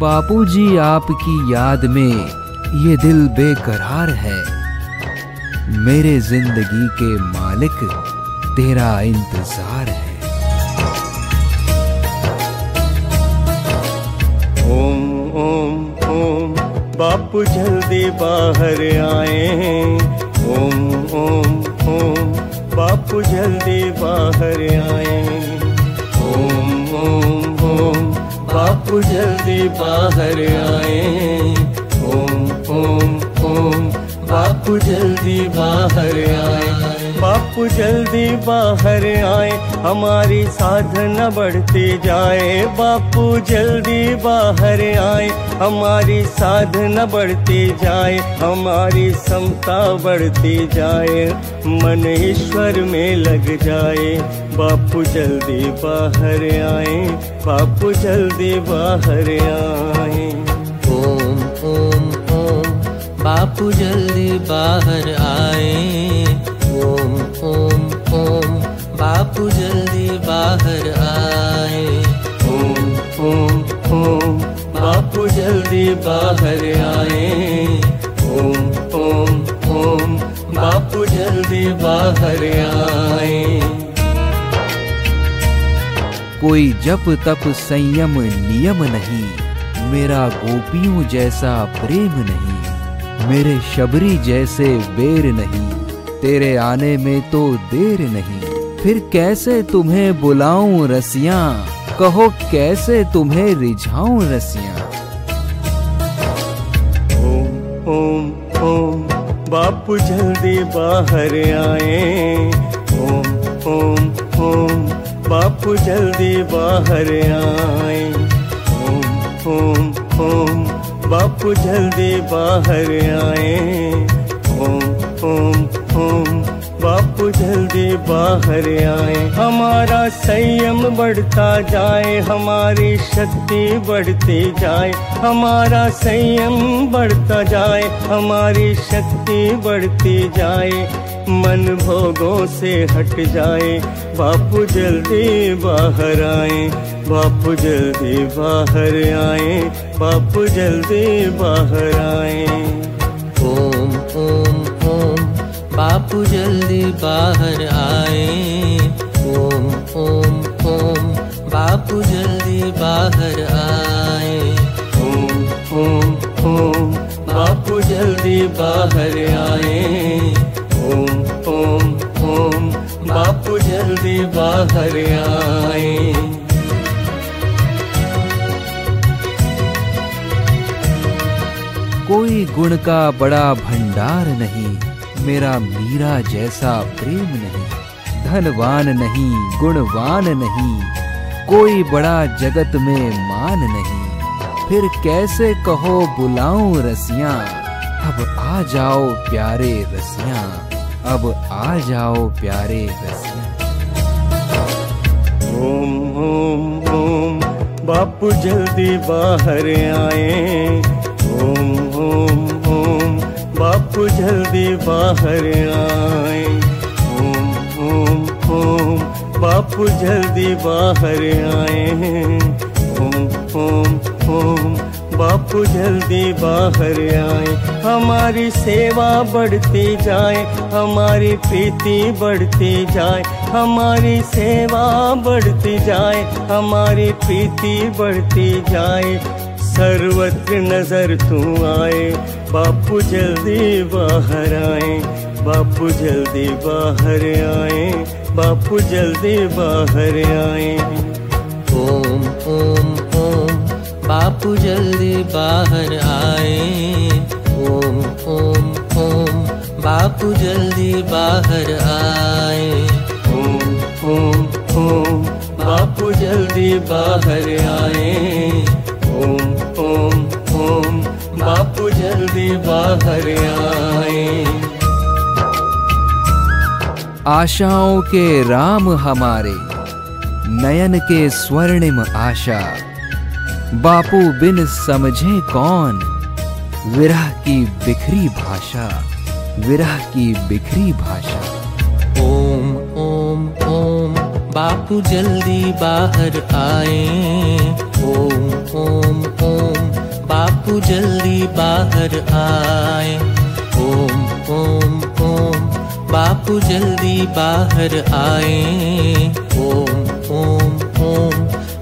बापूजी आपकी याद में ये दिल बेकरार है। मेरे ज़िंदगी के मालिक, तेरा इंतज़ार है। ओम ओम ओम, बापू जल्दी बाहर आए ओम ओम ओम, बापू जल्दी बाहर आए ओम ओम ओम बापू जल्दी बाहर आए। ओम ओम ओम, बापू जल्दी बाहर आए। बापू जल्दी बाहर आए, हमारी साधना बढ़ती जाए। बापू जल्दी बाहर आए हमारी साधना बढ़ती जाए हमारी समता बढ़ती जाए मन ईश्वर में लग जाए। बापू जल्दी बाहर आए बापू जल्दी बाहर आए। ओम ओम ओम बापू जल्दी बाहर आए। ओम ओम ओम बापू जल्दी बाहर आए। ओम ओम ओम जल्दी बाहर आए। ओम ओम ओम, बापू जल्दी बाहर आए। कोई जप तप संयम नियम नहीं, मेरा गोपियों जैसा प्रेम नहीं, मेरे शबरी जैसे बेर नहीं, तेरे आने में तो देर नहीं। फिर कैसे तुम्हें बुलाऊं रसिया, कहो कैसे तुम्हें रिझाऊं रसिया? ओम ओम, बापू जल्दी बाहर आए। ओम ओम ओम, बापू जल्दी बाहर आए। ओम ओम ओम, बापू जल्दी बाहर आए। बाहर आए, हमारा संयम बढ़ता जाए, हमारी शक्ति बढ़ती जाए, हमारा संयम बढ़ता जाए, हमारी शक्ति बढ़ती जाए, मन भोगों से हट जाए, बापू जल्दी बाहर आए, बापू जल्दी बाहर आए, बापू जल्दी बाहर आए। बापू जल्दी बाहर आए। ओम ओम ओम, बापू जल्दी बाहर आए। ओम ओम ओम, बापू जल्दी बाहर आए। ओम ओम ओम, बापू जल्दी बाहर आए। कोई गुण का बड़ा भंडार नहीं। मेरा मीरा जैसा प्रेम नहीं, धनवान नहीं, गुणवान नहीं, कोई बड़ा जगत में मान नहीं। फिर कैसे कहो बुलाऊं रसिया? अब आ जाओ प्यारे रसिया, अब आ जाओ प्यारे रसिया। ओम ओम ओम, बापू जल्दी बाहर आए। ओम ओम ओम बापू जल्दी बाहर आए। ओम ओम ओम, बापू जल्दी बाहर आए ओम ओम ओम, बापू जल्दी बाहर आए। हमारी सेवा बढ़ती जाए, हमारी प्रीति बढ़ती जाए, हमारी सेवा बढ़ती जाए, हमारी प्रीति बढ़ती जाए। सर्वत्र नज़र तू आए बापू जल्दी बाहर आए बापू जल्दी बाहर आए बापू जल्दी बाहर आए। ओम ओम ओम बापू जल्दी बाहर आए। ओम ओम ओम बापू जल्दी बाहर आए। ओम ओम ओम बापू जल्दी बाहर आए। ओम ओम ओम बापू बाहर आए। आशाओं के राम हमारे नयन के स्वर्णिम आशा। बापू बिन समझे कौन विरह की बिखरी भाषा विरह की बिखरी भाषा। ओम ओम ओम बापू जल्दी बाहर आए। ओम ओम ओम बापू जल्दी बाहर आए। ओम ओम ओम बापू जल्दी बाहर आए। ओम।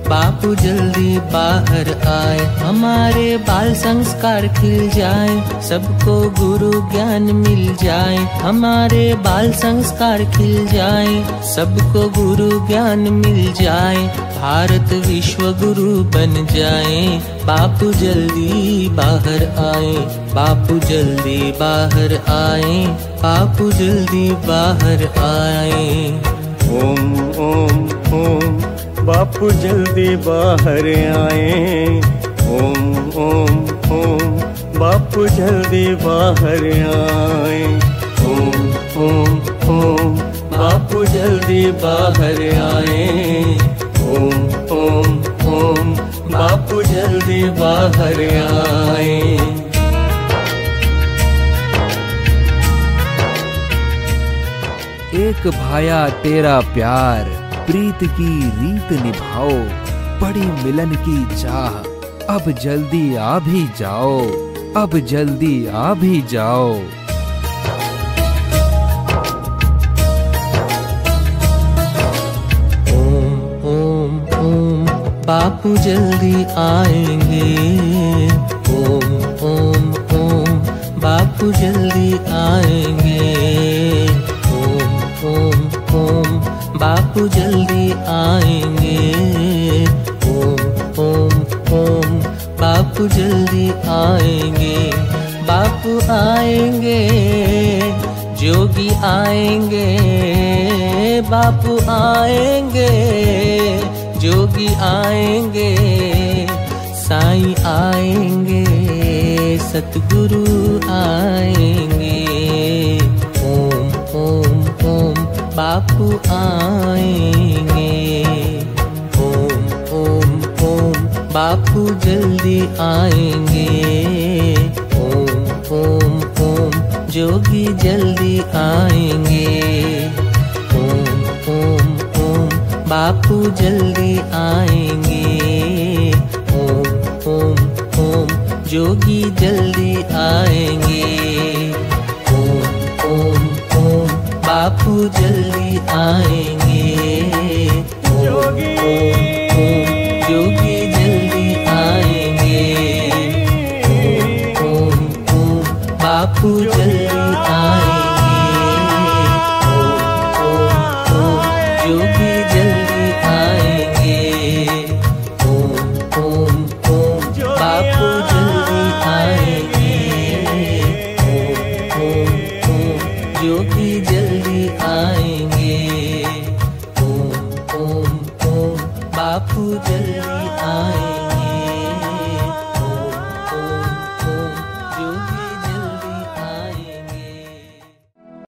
बापू जल्दी बाहर आए, हमारे बाल संस्कार खिल जाए, सबको गुरु ज्ञान मिल जाए, हमारे बाल संस्कार खिल जाए, सबको गुरु ज्ञान मिल जाए, भारत विश्व गुरु बन जाए। बापू जल्दी बाहर आए, बापू जल्दी बाहर आए, बापू जल्दी बाहर आए। ओम ओम ओम। बापू जल्दी बाहर आए। ओम ओम ओम, बापू जल्दी बाहर आए। ओम ओम ओम, बापू जल्दी बाहर आए। ओम ओम ओम, बापू जल्दी बाहर आए। एक भाया तेरा प्यार। प्रीत की रीत निभाओ बड़ी मिलन की चाह। अब जल्दी आ भी जाओ, अब जल्दी आ भी जाओ। ओम ओम ओम, बापू जल्दी आएँगे। ओम ओम ओम, बापू जल्दी बापू जल्दी आएँगे। ओम ओम ओम, बापू जल्दी आएँगे। बापू आएँगे, जोगी आएँगे, बापू आएँगे, जोगी आएँगे, साईं आएँगे, सतगुरु आएँगे बापू आएँगे। ओम ओम ओम, बापू जल्दी आएँगे। ओम ओम ओम, जोगी जल्दी आएँगे। ओम ओम ओम, बापू जल्दी आएँगे। ओम ओम ओम, जोगी जल्दी आएँगे। बापू जल्दी आएँगे। ओम जोगी जल्दी आएँगे। ओम ओम ओम बापू जल्दी आएँगे।